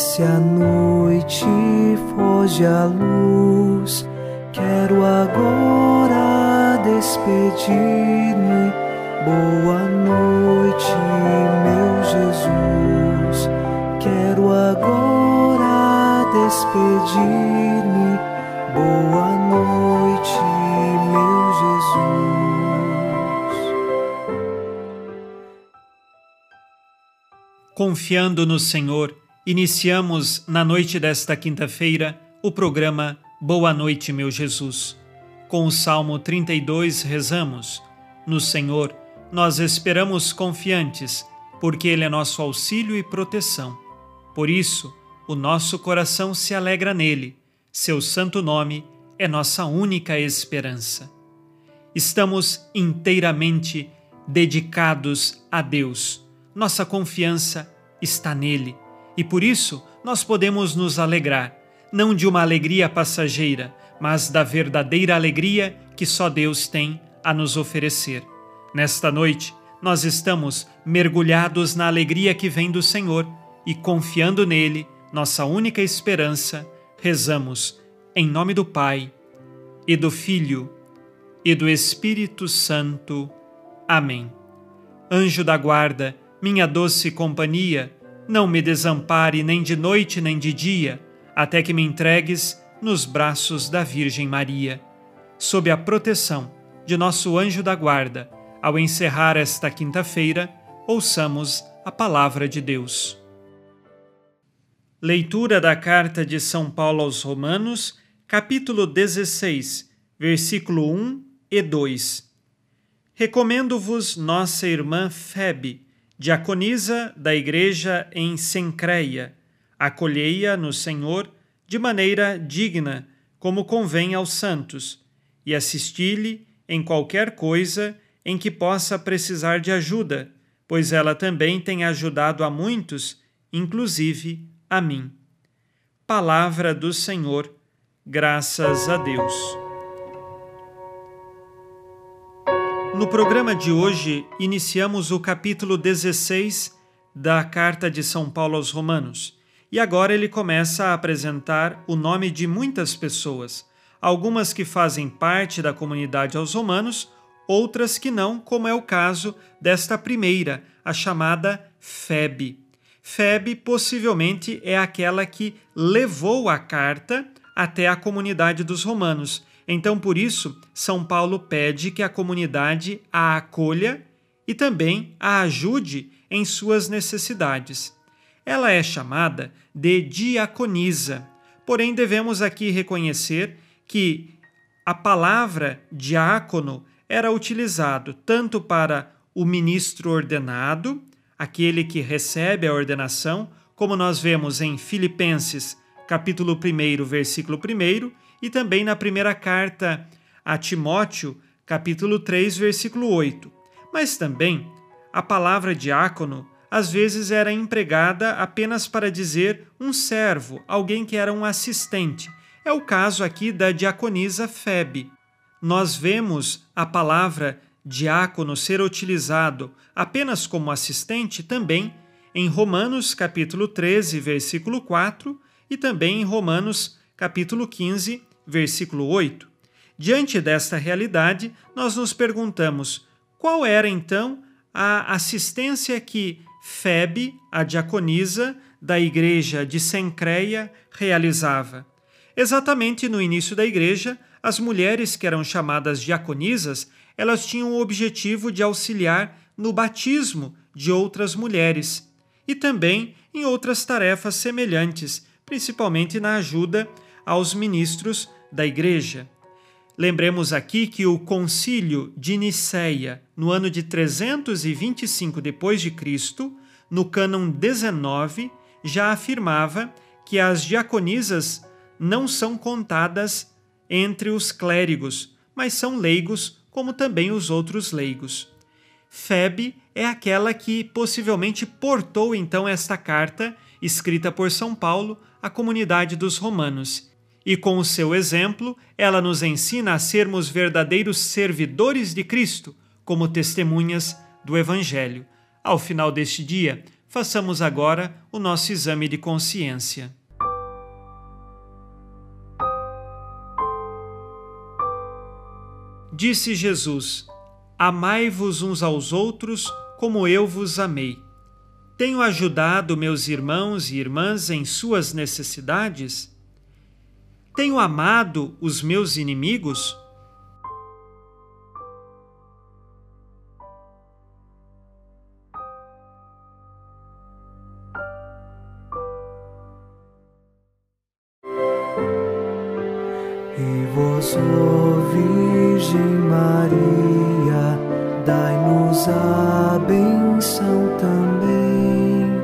Desce a noite, foge a luz. Quero agora despedir-me. Boa noite, meu Jesus. Quero agora despedir-me. Boa noite, meu Jesus. Confiando no Senhor, iniciamos na noite desta quinta-feira o programa Boa Noite, meu Jesus. Com o Salmo 32 rezamos: No Senhor nós esperamos confiantes, porque Ele é nosso auxílio e proteção. Por isso, o nosso coração se alegra nele, seu santo nome é nossa única esperança. Estamos inteiramente dedicados a Deus. Nossa confiança está nele e por isso nós podemos nos alegrar, não de uma alegria passageira, mas da verdadeira alegria que só Deus tem a nos oferecer. Nesta noite, nós estamos mergulhados na alegria que vem do Senhor e confiando nele, nossa única esperança, rezamos em nome do Pai e do Filho e do Espírito Santo. Amém. Anjo da guarda, minha doce companhia, não me desampare nem de noite nem de dia, até que me entregues nos braços da Virgem Maria. Sob a proteção de nosso anjo da guarda, ao encerrar esta quinta-feira, ouçamos a palavra de Deus. Leitura da carta de São Paulo aos Romanos, capítulo 16, versículo 1 e 2. Recomendo-vos nossa irmã Febe, diaconisa da igreja em Sencreia. Acolhei-a no Senhor de maneira digna, como convém aos santos, e assisti-lhe em qualquer coisa em que possa precisar de ajuda, pois ela também tem ajudado a muitos, inclusive a mim. Palavra do Senhor, graças a Deus. No programa de hoje, iniciamos o capítulo 16 da Carta de São Paulo aos Romanos. E agora ele começa a apresentar o nome de muitas pessoas, algumas que fazem parte da comunidade aos Romanos, outras que não, como é o caso desta primeira, a chamada Febe. Febe possivelmente é aquela que levou a carta até a comunidade dos romanos então, por isso, São Paulo pede que a comunidade a acolha e também a ajude em suas necessidades. Ela é chamada de diaconisa, porém devemos aqui reconhecer que a palavra diácono era utilizado tanto para o ministro ordenado, aquele que recebe a ordenação, como nós vemos em Filipenses, capítulo 1, versículo 1, e também na primeira carta a Timóteo, capítulo 3, versículo 8. Mas também a palavra diácono às vezes era empregada apenas para dizer um servo, alguém que era um assistente. É o caso aqui da diaconisa Febe. Nós vemos a palavra diácono ser utilizado apenas como assistente também em Romanos capítulo 13, versículo 4 e também em Romanos capítulo 15, versículo 8. Diante desta realidade, nós nos perguntamos qual era então a assistência que Febe, a diaconisa da igreja de Sencreia, realizava. Exatamente no início da igreja, as mulheres que eram chamadas diaconisas, elas tinham o objetivo de auxiliar no batismo de outras mulheres e também em outras tarefas semelhantes, principalmente na ajuda aos ministros da Igreja. Lembremos aqui que o Concílio de Nicéia, no ano de 325 depois de Cristo, no cânon 19, já afirmava que as diaconisas não são contadas entre os clérigos, mas são leigos como também os outros leigos. Febe é aquela que possivelmente portou então esta carta escrita por São Paulo à comunidade dos romanos e com o seu exemplo, ela nos ensina a sermos verdadeiros servidores de Cristo, como testemunhas do Evangelho. Ao final deste dia, Façamos agora o nosso exame de consciência. Disse Jesus: Amai-vos uns aos outros como eu vos amei. Tenho ajudado meus irmãos e irmãs em suas necessidades? Tenho amado os meus inimigos? E vós, Virgem Maria, dai-nos a benção também.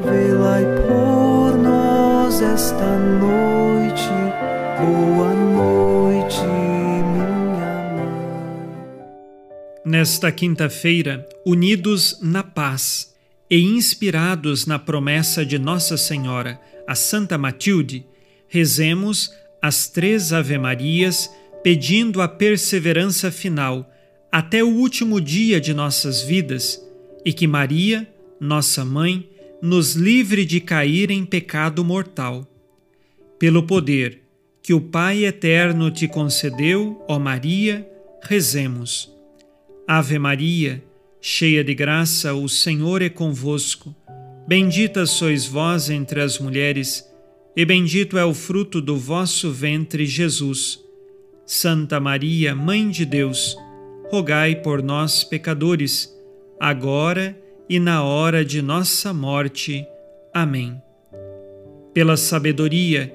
Velai por nós esta noite. Boa noite, minha mãe. Nesta quinta-feira, unidos na paz e inspirados na promessa de Nossa Senhora, a Santa Matilde, rezemos as três Ave-Marias, pedindo a perseverança final até o último dia de nossas vidas e que Maria, nossa mãe, nos livre de cair em pecado mortal. Pelo poder que o Pai eterno te concedeu, ó Maria, rezemos. Ave Maria, cheia de graça, o Senhor é convosco. Bendita sois vós entre as mulheres e bendito é o fruto do vosso ventre, Jesus. Santa Maria, Mãe de Deus, rogai por nós, pecadores, agora e na hora de nossa morte. Amém. Pela sabedoria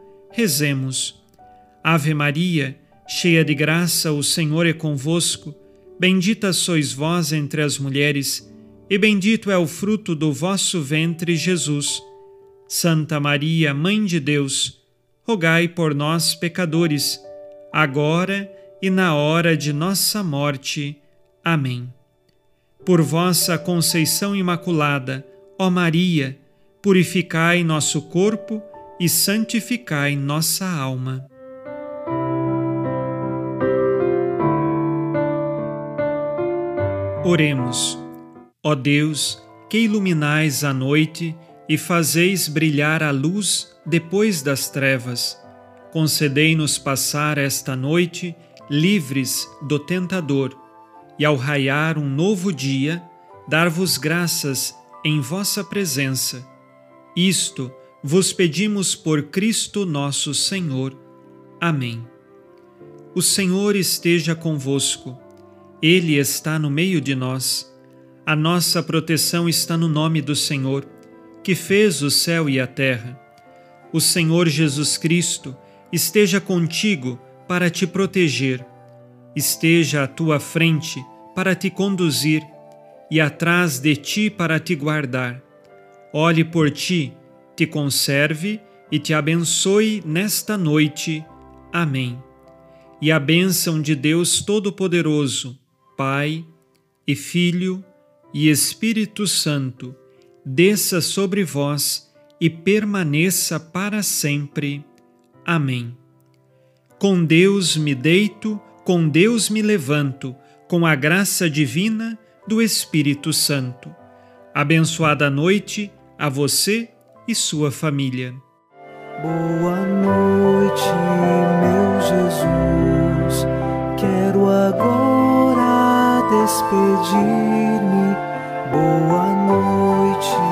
rezemos. Ave Maria, cheia de graça, o Senhor é convosco. Bendita sois vós entre as mulheres, e bendito é o fruto do vosso ventre, Jesus. Santa Maria, Mãe de Deus, rogai por nós, pecadores, agora e na hora de nossa morte. Amém. Por vossa conceição imaculada, ó Maria, purificai nosso corpo e santificai nossa alma. Oremos. Ó Deus, que iluminais a noite, e fazeis brilhar a luz depois das trevas. Concedei-nos passar esta noite livres do tentador, e ao raiar um novo dia, dar-vos graças em vossa presença. Isto vos pedimos por Cristo nosso Senhor. Amém. O Senhor esteja convosco, Ele está no meio de nós. A nossa proteção está no nome do Senhor que fez o céu e a terra. O Senhor Jesus Cristo esteja contigo para te proteger, esteja à tua frente para te conduzir e atrás de ti para te guardar. Olhe por ti, te conserve e te abençoe nesta noite. Amém. E a bênção de Deus Todo-Poderoso, Pai e Filho e Espírito Santo, desça sobre vós e permaneça para sempre. Amém. Com Deus me deito, com Deus me levanto, com a graça divina do Espírito Santo. Abençoada noite a você e sua família. Boa noite, meu Jesus. Quero agora despedir-me. Boa noite